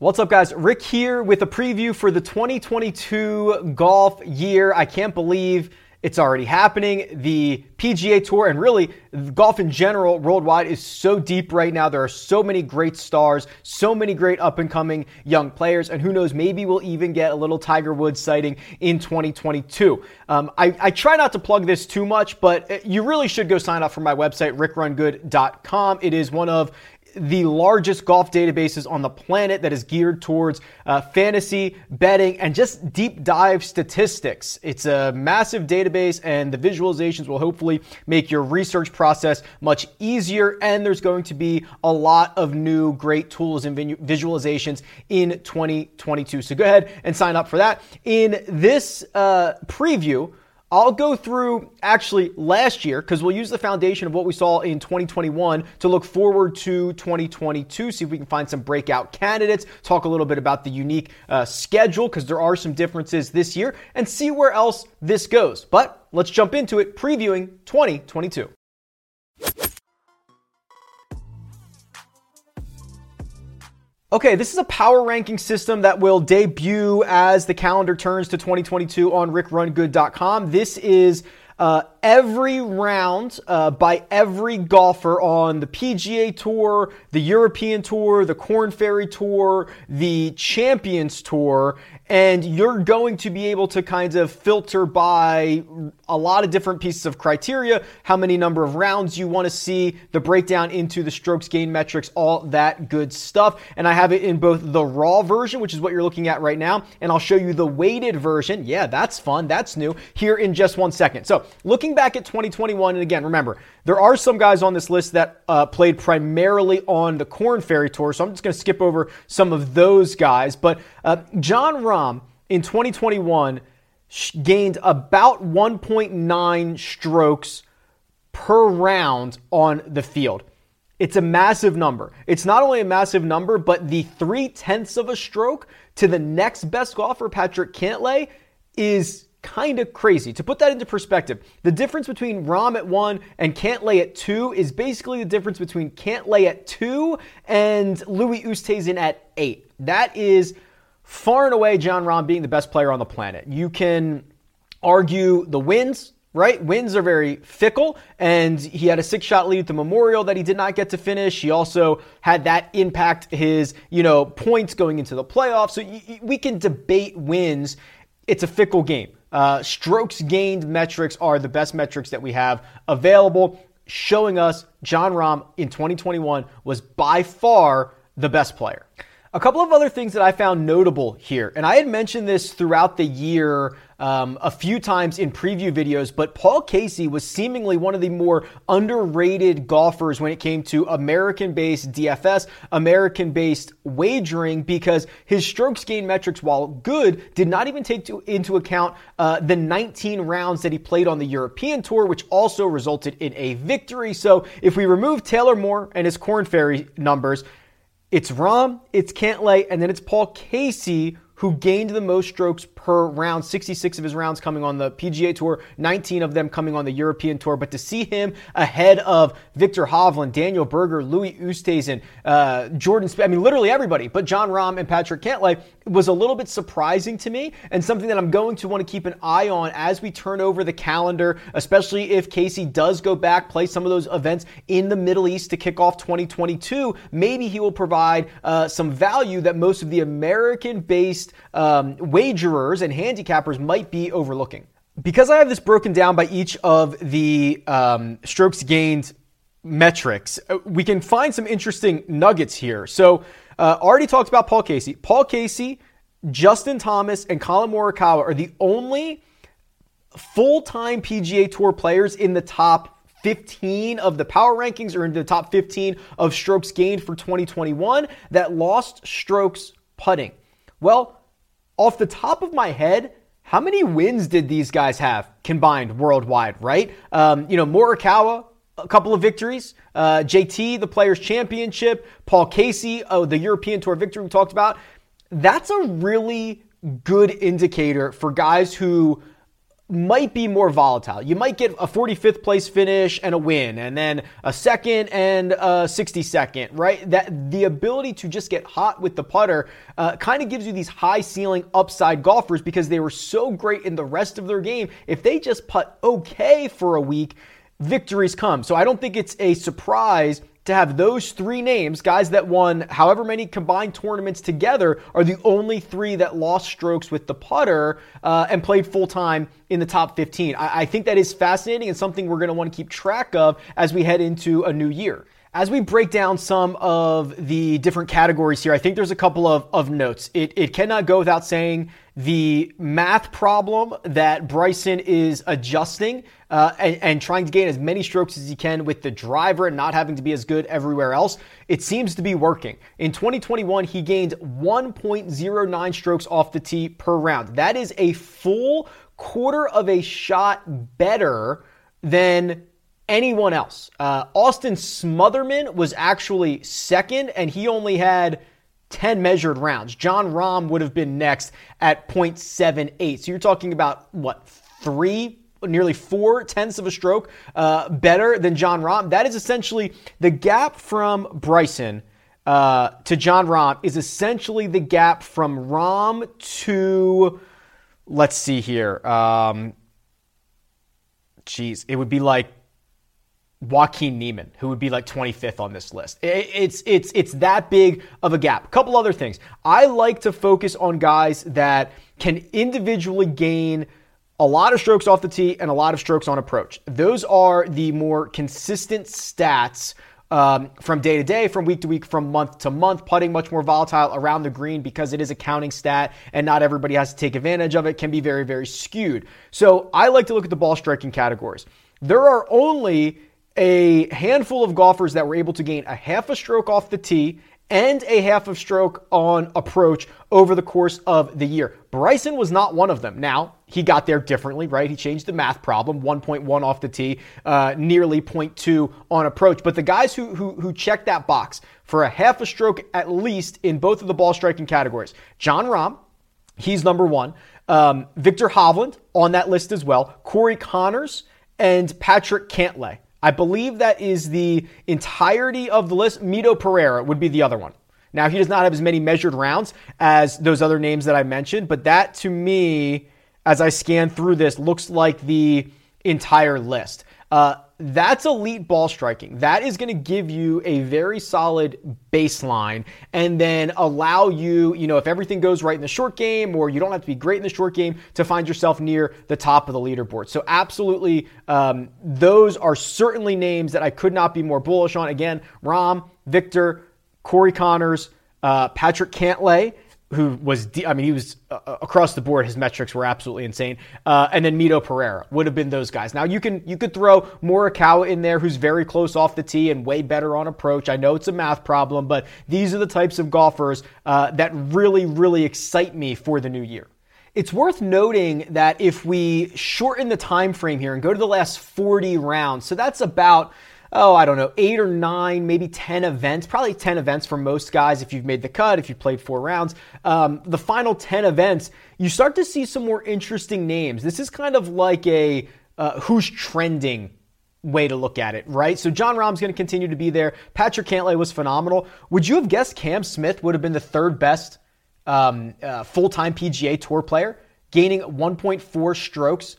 What's up, guys? Rick here with a preview for the 2022 golf year. I can't believe it's already happening. The PGA Tour and really golf in general worldwide is so deep right now. There are so many great stars, so many great up and coming young players, and who knows, maybe we'll even get a little Tiger Woods sighting in 2022. Um, I, I, try not to plug this too much, but you really should go sign up for my website, rickrungood.com. It is one of the largest golf databases on the planet that is geared towards uh, fantasy, betting, and just deep dive statistics. It's a massive database, and the visualizations will hopefully make your research process much easier. And there's going to be a lot of new great tools and visualizations in 2022. So go ahead and sign up for that. In this uh, preview, I'll go through actually last year because we'll use the foundation of what we saw in 2021 to look forward to 2022, see if we can find some breakout candidates, talk a little bit about the unique uh, schedule because there are some differences this year, and see where else this goes. But let's jump into it, previewing 2022. Okay, this is a power ranking system that will debut as the calendar turns to 2022 on rickrungood.com. This is uh, every round uh, by every golfer on the PGA Tour, the European Tour, the Korn Ferry Tour, the Champions Tour, and you're going to be able to kind of filter by a lot of different pieces of criteria, how many number of rounds you want to see, the breakdown into the strokes gain metrics, all that good stuff. And I have it in both the raw version, which is what you're looking at right now, and I'll show you the weighted version. Yeah, that's fun. That's new here in just one second. So looking back at 2021, and again, remember, there are some guys on this list that uh, played primarily on the Korn Ferry Tour, so I'm just going to skip over some of those guys. But uh, Jon Rahm in 2021 gained about 1.9 strokes per round on the field. It's a massive number. It's not only a massive number, but the three tenths of a stroke to the next best golfer, Patrick Cantlay, is kind of crazy. To put that into perspective, the difference between Rahm at one and Cantlay at two is basically the difference between Cantlay at two and Louis Oosthuizen at eight. That is far and away Jon Rahm being the best player on the planet. You can argue the wins, right? Wins are very fickle, and he had a six shot lead at the Memorial that he did not get to finish. He also had that impact his, you know, points going into the playoffs. So we can debate wins. It's a fickle game. Uh, strokes gained metrics are the best metrics that we have available, showing us Jon Rahm in 2021 was by far the best player. A couple of other things that I found notable here, and I had mentioned this throughout the year um, a few times in preview videos, but Paul Casey was seemingly one of the more underrated golfers when it came to American based DFS, American based wagering, because his strokes gain metrics, while good, did not even take to, into account uh, the 19 rounds that he played on the European Tour, which also resulted in a victory. So if we remove Taylor Moore and his Korn Ferry numbers, it's Rahm, it's Cantlay, and then it's Paul Casey who gained the most strokes per round, 66 of his rounds coming on the PGA Tour, 19 of them coming on the European Tour. But to see him ahead of Viktor Hovland, Daniel Berger, Louis Oosthuizen, uh, Jordan, Sp- I mean, literally everybody, but Jon Rahm and Patrick Cantlay was a little bit surprising to me and something that I'm going to want to keep an eye on as we turn over the calendar, especially if Casey does go back, play some of those events in the Middle East to kick off 2022. Maybe he will provide uh, some value that most of the American based um, wagerers and handicappers might be overlooking. Because I have this broken down by each of the um, strokes gained metrics, uh, we can find some interesting nuggets here. So, uh, already talked about Paul Casey. Paul Casey, Justin Thomas, and Collin Morikawa are the only full-time PGA Tour players in the top 15 of the power rankings or in the top 15 of strokes gained for 2021 that lost strokes putting. Well, off the top of my head, how many wins did these guys have combined worldwide, right? Um, you know, Morikawa, a couple of victories. Uh, JT, the Players' Championship. Paul Casey, oh, the European Tour victory we talked about. That's a really good indicator for guys who might be more volatile. You might get a 45th place finish and a win, and then a second and a 62nd, right? That the ability to just get hot with the putter uh, kind of gives you these high ceiling upside golfers because they were so great in the rest of their game. If they just putt okay for a week, victories come. So I don't think it's a surprise to have those three names, guys that won however many combined tournaments together, are the only three that lost strokes with the putter uh, and played full time in the top 15. I, I think that is fascinating and something we're going to want to keep track of as we head into a new year. As we break down some of the different categories here, I think there's a couple of, of notes. It, it cannot go without saying the math problem that Bryson is adjusting uh, and, and, trying to gain as many strokes as he can with the driver and not having to be as good everywhere else, it seems to be working. In 2021, he gained 1.09 strokes off the tee per round. That is a full quarter of a shot better than anyone else. Uh, Austin Smotherman was actually second, and he only had 10 measured rounds. Jon Rahm would have been next at 0.78. So you're talking about what, three, nearly four tenths of a stroke uh, better than Jon Rahm. That is essentially the gap from Bryson. Uh, to John Rahm is essentially the gap from Rahm to, let's see here. Um, it would be like Joaquin Niemann, who would be like 25th on this list. It's it's it's that big of a gap. A couple other things. I like to focus on guys that can individually gain a lot of strokes off the tee and a lot of strokes on approach. Those are the more consistent stats um, from day to day, from week to week, from month to month. Putting much more volatile around the green because it is a counting stat and not everybody has to take advantage of it. Can be very very skewed. So I like to look at the ball striking categories. There are only a handful of golfers that were able to gain a half a stroke off the tee and a half a stroke on approach over the course of the year. Bryson was not one of them. Now, he got there differently, right? He changed the math problem 1.1 off the tee, uh, nearly 0.2 on approach. But the guys who, who, who checked that box for a half a stroke at least in both of the ball striking categories Jon Rahm, he's number one. Um, Viktor Hovland on that list as well. Corey Conners and Patrick Cantlay. I believe that is the entirety of the list. Mito Pereira would be the other one. Now, he does not have as many measured rounds as those other names that I mentioned, but that to me, as I scan through this, looks like the entire list. Uh, that's elite ball striking. That is going to give you a very solid baseline and then allow you, you know, if everything goes right in the short game or you don't have to be great in the short game to find yourself near the top of the leaderboard. So, absolutely, um, those are certainly names that I could not be more bullish on. Again, Rahm, Viktor, Corey Conners, uh, Patrick Cantlay who was, I mean, he was uh, uh, across the board. His metrics were absolutely insane. Uh, and then Mito Pereira would have been those guys. Now you can you could throw Morikawa in there, who's very close off the tee and way better on approach. I know it's a math problem, but these are the types of golfers uh, that really really excite me for the new year. It's worth noting that if we shorten the time frame here and go to the last 40 rounds, so that's about oh, I don't know, eight or nine, maybe 10 events, probably 10 events for most guys if you've made the cut, if you've played four rounds. Um, the final 10 events, you start to see some more interesting names. This is kind of like a uh, who's trending way to look at it, right? So Jon Rahm's going to continue to be there. Patrick Cantlay was phenomenal. Would you have guessed Cam Smith would have been the third best um, uh, full time PGA Tour player, gaining 1.4 strokes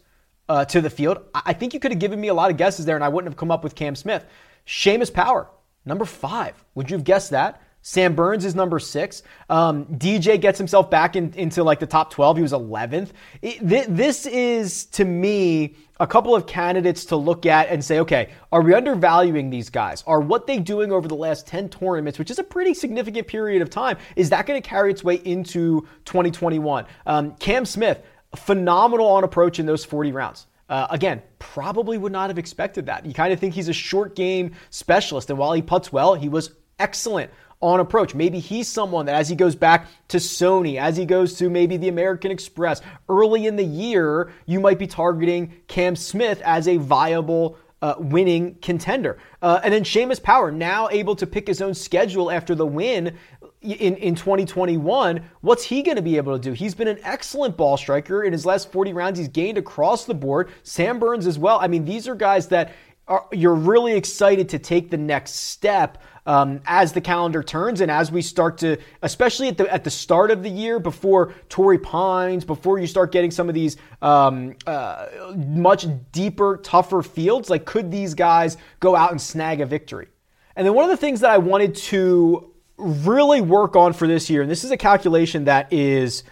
uh, to the field. I think you could have given me a lot of guesses there, and I wouldn't have come up with Cam Smith. Seamus Power, number five. Would you have guessed that? Sam Burns is number six. Um, DJ gets himself back in, into like the top 12. He was 11th. It, th- this is, to me, a couple of candidates to look at and say, okay, are we undervaluing these guys? Are what they doing over the last 10 tournaments, which is a pretty significant period of time, is that going to carry its way into 2021? Um, Cam Smith, phenomenal on approach in those 40 rounds. Uh, again, probably would not have expected that. You kind of think he's a short game specialist, and while he puts well, he was excellent on approach. Maybe he's someone that as he goes back to Sony, as he goes to maybe the American Express early in the year, you might be targeting Cam Smith as a viable uh, winning contender. Uh, and then Seamus Power, now able to pick his own schedule after the win, in, in 2021, what's he going to be able to do? He's been an excellent ball striker. In his last 40 rounds, he's gained across the board. Sam Burns as well. I mean, these are guys that are, you're really excited to take the next step um, as the calendar turns and as we start to, especially at the at the start of the year, before Torrey Pines, before you start getting some of these um, uh, much deeper, tougher fields. Like, could these guys go out and snag a victory? And then one of the things that I wanted to really work on for this year, and this is a calculation that is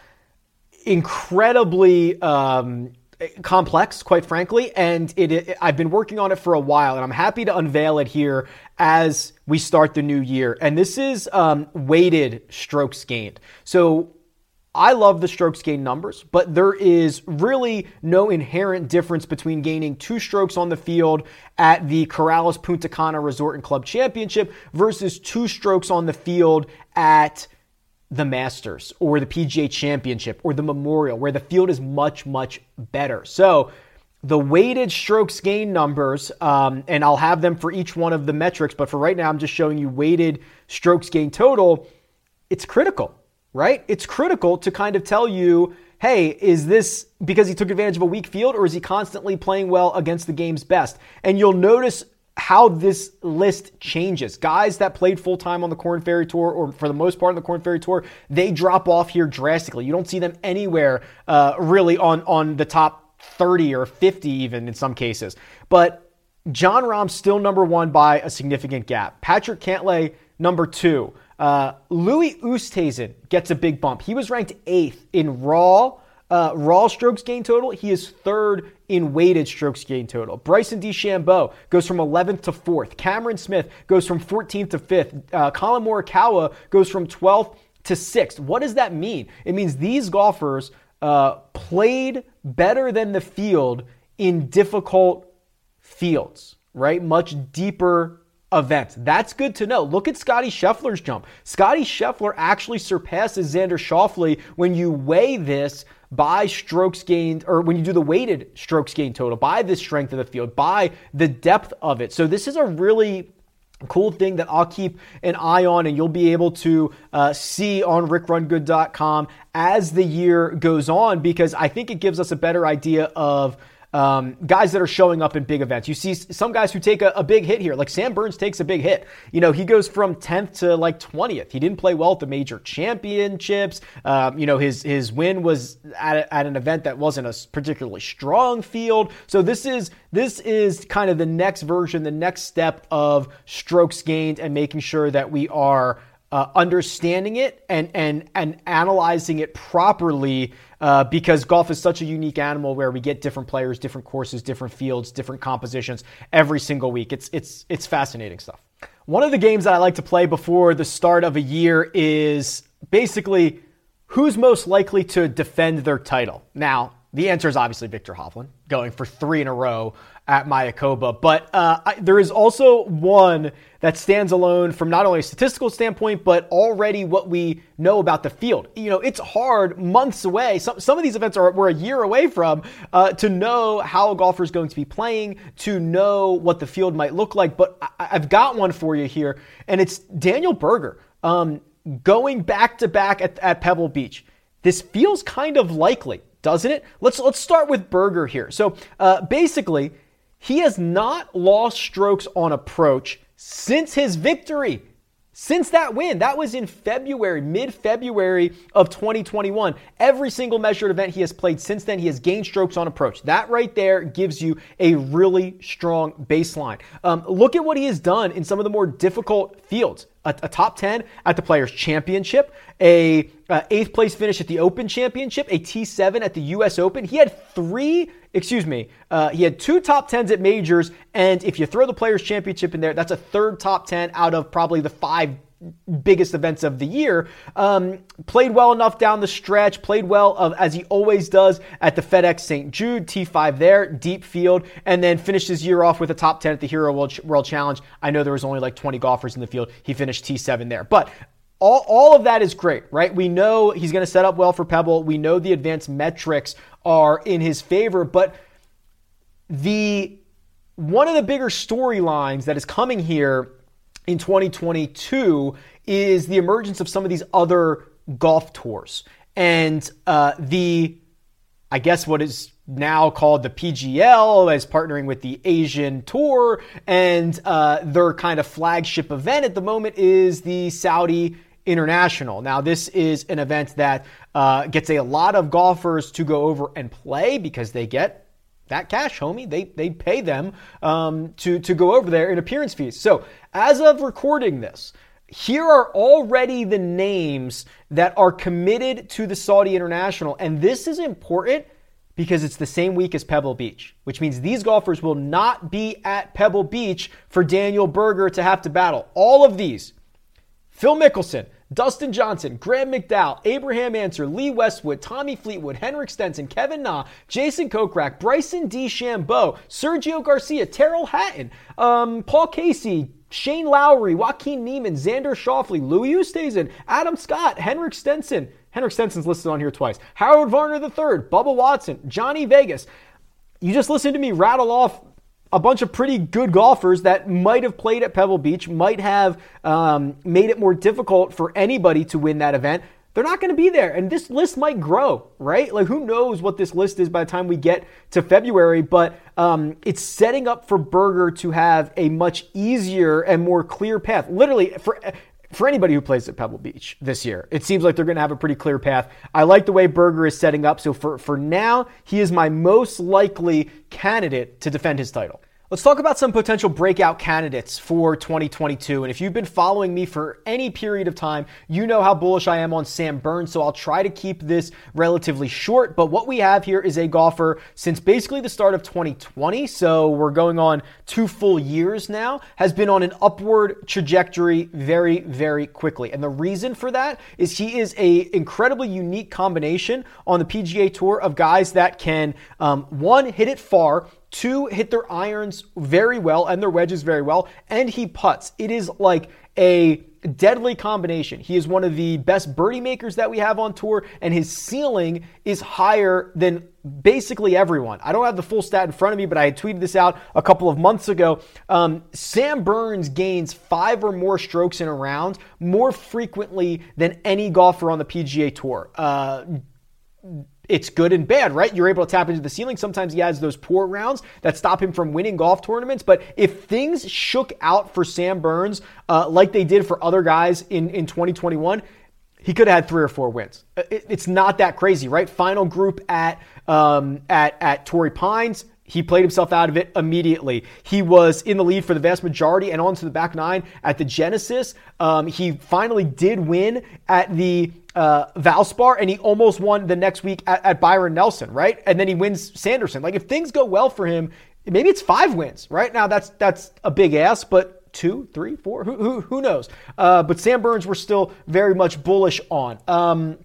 incredibly um, complex, quite frankly, and it, it, I've been working on it for a while, and I'm happy to unveil it here as we start the new year. And this is um, weighted strokes gained. So I love the strokes gained numbers, but there is really no inherent difference between gaining two strokes on the field at the Corales Punta Cana Resort and Club Championship versus two strokes on the field at the Masters or the PGA Championship or the Memorial, where the field is much, much better. So, the weighted strokes gain numbers, um, and I'll have them for each one of the metrics, but for right now, I'm just showing you weighted strokes gain total. It's critical, right? It's critical to kind of tell you hey, is this because he took advantage of a weak field or is he constantly playing well against the game's best? And you'll notice how this list changes. Guys that played full time on the Korn Ferry Tour, or for the most part on the Korn Ferry Tour, they drop off here drastically. You don't see them anywhere uh, really on on the top 30 or 50 even in some cases. But Jon Rahm's still number one by a significant gap. Patrick Cantlay number two. Uh, Louis Oosthuizen gets a big bump. He was ranked eighth in raw uh, raw strokes gain total. He is third in weighted strokes gain total. Bryson DeChambeau goes from 11th to 4th. Cameron Smith goes from 14th to 5th. Uh, Collin Morikawa goes from 12th to 6th. What does that mean? It means these golfers uh, played better than the field in difficult fields, right? Much deeper events. That's good to know. Look at Scotty Scheffler's jump. Scotty Scheffler actually surpasses Xander Schauffele when you weigh this by strokes gained, or when you do the weighted strokes gained total, by the strength of the field, by the depth of it. So this is a really cool thing that I'll keep an eye on and you'll be able to uh, see on rickrungood.com as the year goes on because I think it gives us a better idea of um, guys that are showing up in big events. You see some guys who take a, a, big hit here, like Sam Burns takes a big hit. You know, he goes from 10th to like 20th. He didn't play well at the major championships. Um, you know, his his win was at, a, at an event that wasn't a particularly strong field. So this is this is kind of the next version, the next step of strokes gained and making sure that we are uh, understanding it and and and analyzing it properly uh, because golf is such a unique animal where we get different players, different courses, different fields, different compositions every single week. It's it's it's fascinating stuff. One of the games that I like to play before the start of a year is basically who's most likely to defend their title. Now, the answer is obviously Viktor Hovland, going for three in a row at Mayakoba. But uh, I, there is also one that stands alone from not only a statistical standpoint, but already what we know about the field. You know, it's hard months away. Some, some of these events are we're a year away from uh, to know how a golfer is going to be playing, to know what the field might look like. But I, have got one for you here, and it's Daniel Berger um, going back to back at, at Pebble Beach. This feels kind of likely doesn't it? Let's let's start with Berger here. So uh, basically, he has not lost strokes on approach since his victory. Since that win, that was in February, mid February of 2021. Every single measured event he has played since then, he has gained strokes on approach. That right there gives you a really strong baseline. Um, look at what he has done in some of the more difficult fields. A, a top 10 at the Players Championship, a uh, eighth place finish at the Open Championship, a T7 at the U.S. Open. He had three excuse me, uh, he had two top tens at majors, and if you throw the Players Championship in there, that's a third top ten out of probably the five biggest events of the year. Um, played well enough down the stretch, played well of, as he always does at the FedEx St. Jude, T5 there, deep field, and then finished his year off with a top 10 at the Hero World, World Challenge. I know there was only like 20 golfers in the field. He finished T7 there. But all, all of that is great, right? We know he's going to set up well for Pebble. We know the advanced metrics are in his favor, but the one of the bigger storylines that is coming here in 2022 is the emergence of some of these other golf tours. And uh, the, I guess, what is now called the PGL as partnering with the Asian Tour, and uh, their kind of flagship event at the moment is the Saudi International. Now, this is an event that uh, gets a lot of golfers to go over and play because they get that cash, homie. They they pay them um, to to go over there in appearance fees. So, as of recording this, here are already the names that are committed to the Saudi International, and this is important because it's the same week as Pebble Beach, which means these golfers will not be at Pebble Beach for Daniel Berger to have to battle. All of these Phil Mickelson, Dustin Johnson, Graham McDowell, Abraham Ancer, Lee Westwood, Tommy Fleetwood, Henrik Stenson, Kevin Na, Jason Kokrak, Bryson DeChambeau, Sergio Garcia, Tyrrell Hatton, um, Paul Casey, Shane Lowry, Joaquin Niemann, Xander Schauffele, Louis Oosthuizen, Adam Scott, Henrik Stenson. Henrik Stenson's listed on here twice. Howard Varner III, Bubba Watson, Johnny Vegas. You just listened to me rattle off a bunch of pretty good golfers that might have played at Pebble Beach, might have um, made it more difficult for anybody to win that event. They're not going to be there. And this list might grow, right? Like, who knows what this list is by the time we get to February, but um, it's setting up for Berger to have a much easier and more clear path. Literally, for for anybody who plays at Pebble Beach this year. It seems like they're going to have a pretty clear path. I like the way Berger is setting up. So for, for now, he is my most likely candidate to defend his title. Let's talk about some potential breakout candidates for 2022. And if you've been following me for any period of time, you know how bullish I am on Sam Burns. So I'll try to keep this relatively short. But what we have here is a golfer since basically the start of 2020. So we're going on two full years now, has been on an upward trajectory very, very quickly. And the reason for that is he is a incredibly unique combination on the PGA Tour of guys that can, um, one, hit it far, Two, hit their irons very well and their wedges very well, and he puts. It is like a deadly combination. He is one of the best birdie makers that we have on tour, and his ceiling is higher than basically everyone. I don't have the full stat in front of me, but I had tweeted this out a couple of months ago. Um, Sam Burns gains five or more strokes in a round more frequently than any golfer on the PGA Tour. Uh, it's good and bad, right? You're able to tap into the ceiling. Sometimes he has those poor rounds that stop him from winning golf tournaments. But if things shook out for Sam Burns uh, like they did for other guys in, in 2021, he could have had three or four wins. Uh, it, it's not that crazy, right? Final group at um, at at Torrey Pines. He played himself out of it immediately. He was in the lead for the vast majority and on to the back nine at the Genesis. Um, he finally did win at the uh, Valspar, and he almost won the next week at, at Byron Nelson, right? And then he wins Sanderson. Like if things go well for him, maybe it's five wins, right? Now that's that's a big ass, but two, three, four, who who, who knows? Uh, but Sam Burns, we're still very much bullish on. Um,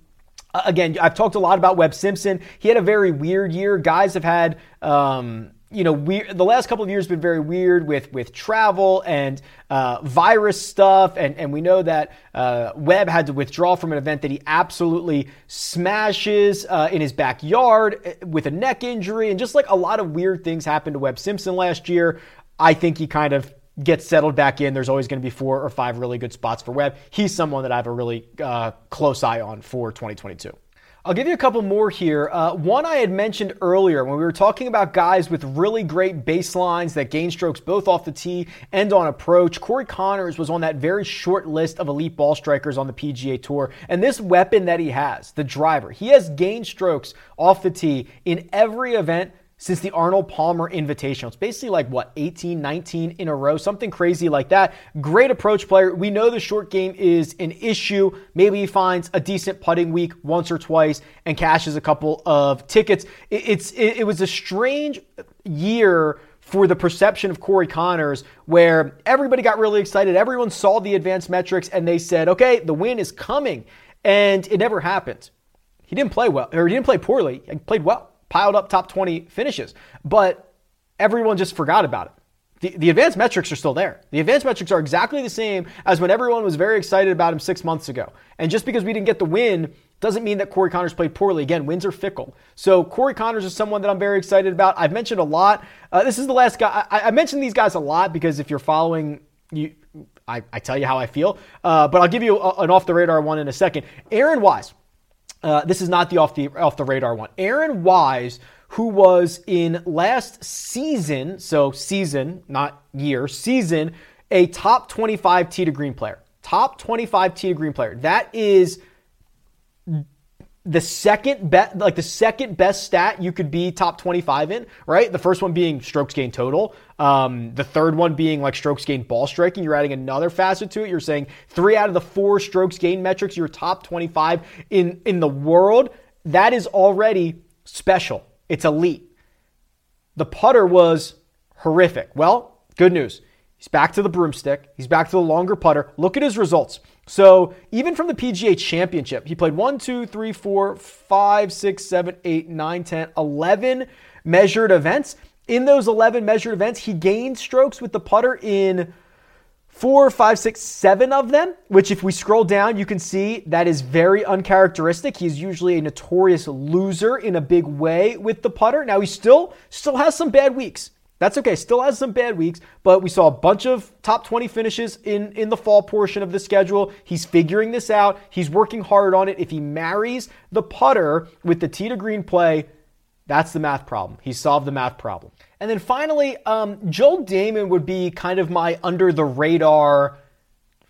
again, I've talked a lot about Webb Simpson. He had a very weird year. Guys have had. Um, you know, we, the last couple of years have been very weird with with travel and uh, virus stuff, and and we know that uh, Webb had to withdraw from an event that he absolutely smashes uh, in his backyard uh, with a neck injury, and just like a lot of weird things happened to Webb Simpson last year. I think he kind of gets settled back in. There's always going to be four or five really good spots for Webb. He's someone that I have a really uh, close eye on for 2022. I'll give you a couple more here. Uh, one I had mentioned earlier when we were talking about guys with really great baselines that gain strokes both off the tee and on approach. Corey Conners was on that very short list of elite ball strikers on the PGA Tour. And this weapon that he has, the driver, he has gained strokes off the tee in every event since the Arnold Palmer Invitational. It's basically like what, 18, 19 in a row, something crazy like that. Great approach player. We know the short game is an issue. Maybe he finds a decent putting week once or twice and cashes a couple of tickets. It's it, it was a strange year for the perception of Corey Conners, where everybody got really excited. Everyone saw the advanced metrics and they said, okay, the win is coming. And it never happened. He didn't play well, or he didn't play poorly. He played well piled up top 20 finishes. But everyone just forgot about it. The, the advanced metrics are still there. The advanced metrics are exactly the same as when everyone was very excited about him six months ago. And just because we didn't get the win doesn't mean that Corey Conners played poorly. Again, wins are fickle. So Corey Conners is someone that I'm very excited about. I've mentioned a lot. Uh, this is the last guy. I, I mentioned these guys a lot because if you're following you, I, I tell you how I feel. Uh, but I'll give you a, an off the radar one in a second. Aaron Wise. Uh, this is not the off the off the radar one. Aaron Wise, who was in last season, so season, not year, season, a top 25 tee to green player. Top 25 tee to green player. That is the second bet like the second best stat you could be top 25 in right the first one being strokes gained total um, the third one being like strokes gained ball striking. You're adding another facet to it. You're saying three out of the four strokes gained metrics you're top 25 in in the world that is already special. It's elite. The putter was horrific. Well good news. He's back to the broomstick. He's back to the longer putter. Look at his results. So even from the PGA Championship, he played 1, 2, 3, 4, 5, 6, 7, 8, 9, 10, 11 measured events. In those 11 measured events, he gained strokes with the putter in four, five, six, seven of them, which if we scroll down, you can see that is very uncharacteristic. He's usually a notorious loser in a big way with the putter. Now he still still has some bad weeks. That's okay. Still has some bad weeks, but we saw a bunch of top 20 finishes in, in the fall portion of the schedule. He's figuring this out. He's working hard on it. If he marries the putter with the tee to green play, that's the math problem. He solved the math problem. And then finally, um, Joel Dahmen would be kind of my under the radar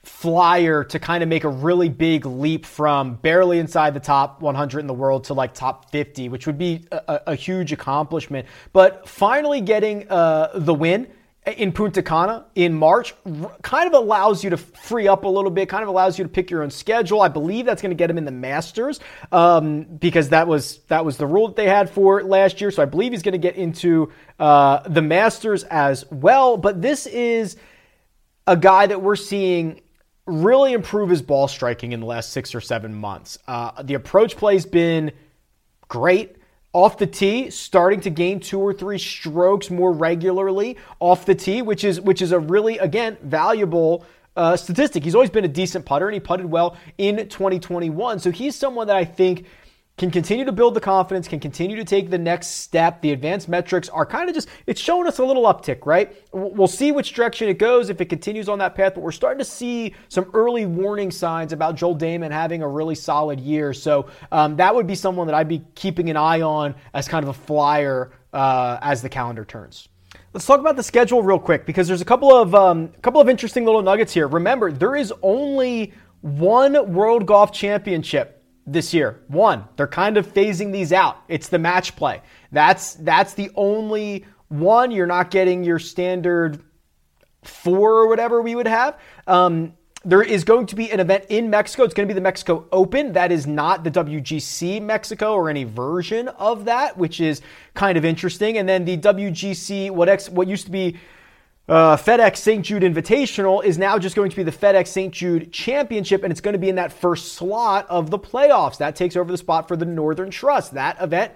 flyer to kind of make a really big leap from barely inside the top 100 in the world to like top 50, which would be a, a huge accomplishment. But finally getting uh, the win in Punta Cana in March kind of allows you to free up a little bit, kind of allows you to pick your own schedule. I believe that's going to get him in the Masters um, because that was that was the rule that they had for last year. So I believe he's going to get into uh, the Masters as well. But this is a guy that we're seeing really improve his ball striking in the last six or seven months. Uh, the approach play's been great. Off the tee, starting to gain two or three strokes more regularly off the tee, which is which is a really again valuable uh, statistic. He's always been a decent putter, and he putted well in 2021. So he's someone that I think can continue to build the confidence, can continue to take the next step. The advanced metrics are kind of just, it's showing us a little uptick, right? We'll see which direction it goes if it continues on that path, but we're starting to see some early warning signs about Joel Dahmen having a really solid year. So um, that would be someone that I'd be keeping an eye on as kind of a flyer uh, as the calendar turns. Let's talk about the schedule real quick because there's a couple of um, couple of interesting little nuggets here. Remember, there is only one World Golf Championship this year. One, they're kind of phasing these out. It's the match play. That's that's the only one you're not getting your standard four or whatever we would have. Um, there is going to be an event in Mexico. It's going to be the Mexico Open. That is not the WGC Mexico or any version of that, which is kind of interesting. And then the WGC, what ex, what used to be uh, FedEx St. Jude Invitational is now just going to be the FedEx St. Jude Championship, and it's going to be in that first slot of the playoffs. That takes over the spot for the Northern Trust. That event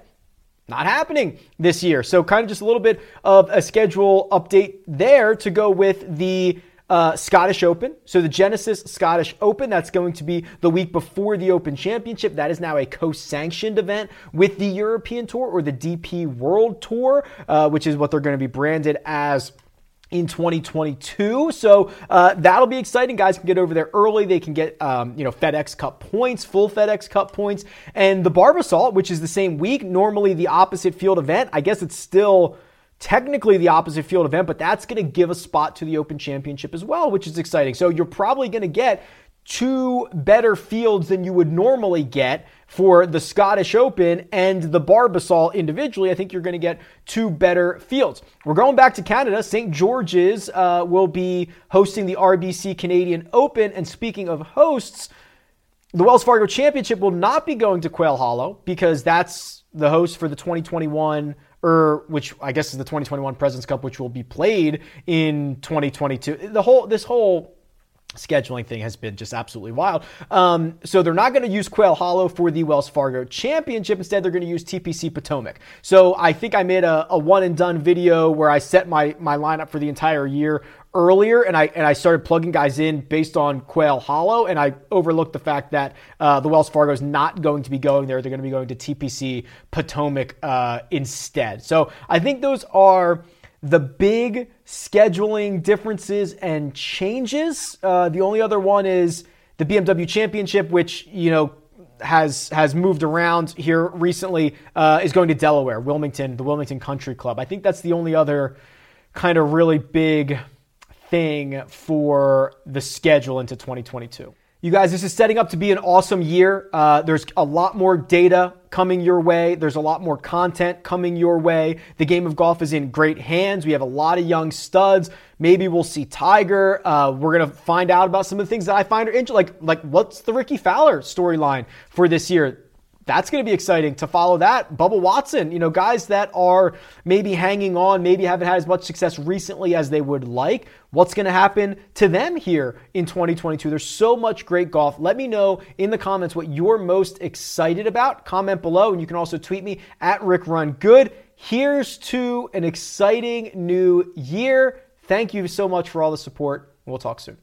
not happening this year. So, kind of just a little bit of a schedule update there to go with the uh, Scottish Open. So, the Genesis Scottish Open, that's going to be the week before the Open Championship. That is now a co sanctioned event with the European Tour or the DP World Tour, uh, which is what they're going to be branded as in 2022. So uh, that'll be exciting. Guys can get over there early. They can get um, you know FedEx Cup points, full FedEx Cup points, and the Barbasol, which is the same week, normally the opposite field event. I guess it's still technically the opposite field event, but that's going to give a spot to the Open Championship as well, which is exciting. So you're probably going to get two better fields than you would normally get for the Scottish Open and the Barbasol individually. I think you're going to get two better fields. We're going back to Canada. St. George's uh, will be hosting the RBC Canadian Open. And speaking of hosts, the Wells Fargo Championship will not be going to Quail Hollow because that's the host for the 2021 or which I guess is the 2021 Presidents Cup, which will be played in 2022. The whole this whole scheduling thing has been just absolutely wild. Um, so they're not going to use Quail Hollow for the Wells Fargo Championship. Instead, they're going to use TPC Potomac. So I think I made a, a one and done video where I set my my lineup for the entire year earlier, and I and I started plugging guys in based on Quail Hollow, and I overlooked the fact that uh, the Wells Fargo is not going to be going there. They're going to be going to TPC Potomac uh, instead. So I think those are the big scheduling differences and changes. Uh, the only other one is the BMW Championship, which, you know, has has moved around here recently, uh, is going to Delaware, Wilmington, the Wilmington Country Club. I think that's the only other kind of really big thing for the schedule into 2022. You guys, this is setting up to be an awesome year. Uh, there's a lot more data coming your way. There's a lot more content coming your way. The game of golf is in great hands. We have a lot of young studs. Maybe we'll see Tiger. Uh, we're gonna find out about some of the things that I find are interesting. Like, like what's the Rickie Fowler storyline for this year? That's going to be exciting to follow that. Bubba Watson, you know, guys that are maybe hanging on, maybe haven't had as much success recently as they would like. What's going to happen to them here in 2022? There's so much great golf. Let me know in the comments what you're most excited about. Comment below, and you can also tweet me at Rick Run Good. Here's to an exciting new year. Thank you so much for all the support. We'll talk soon.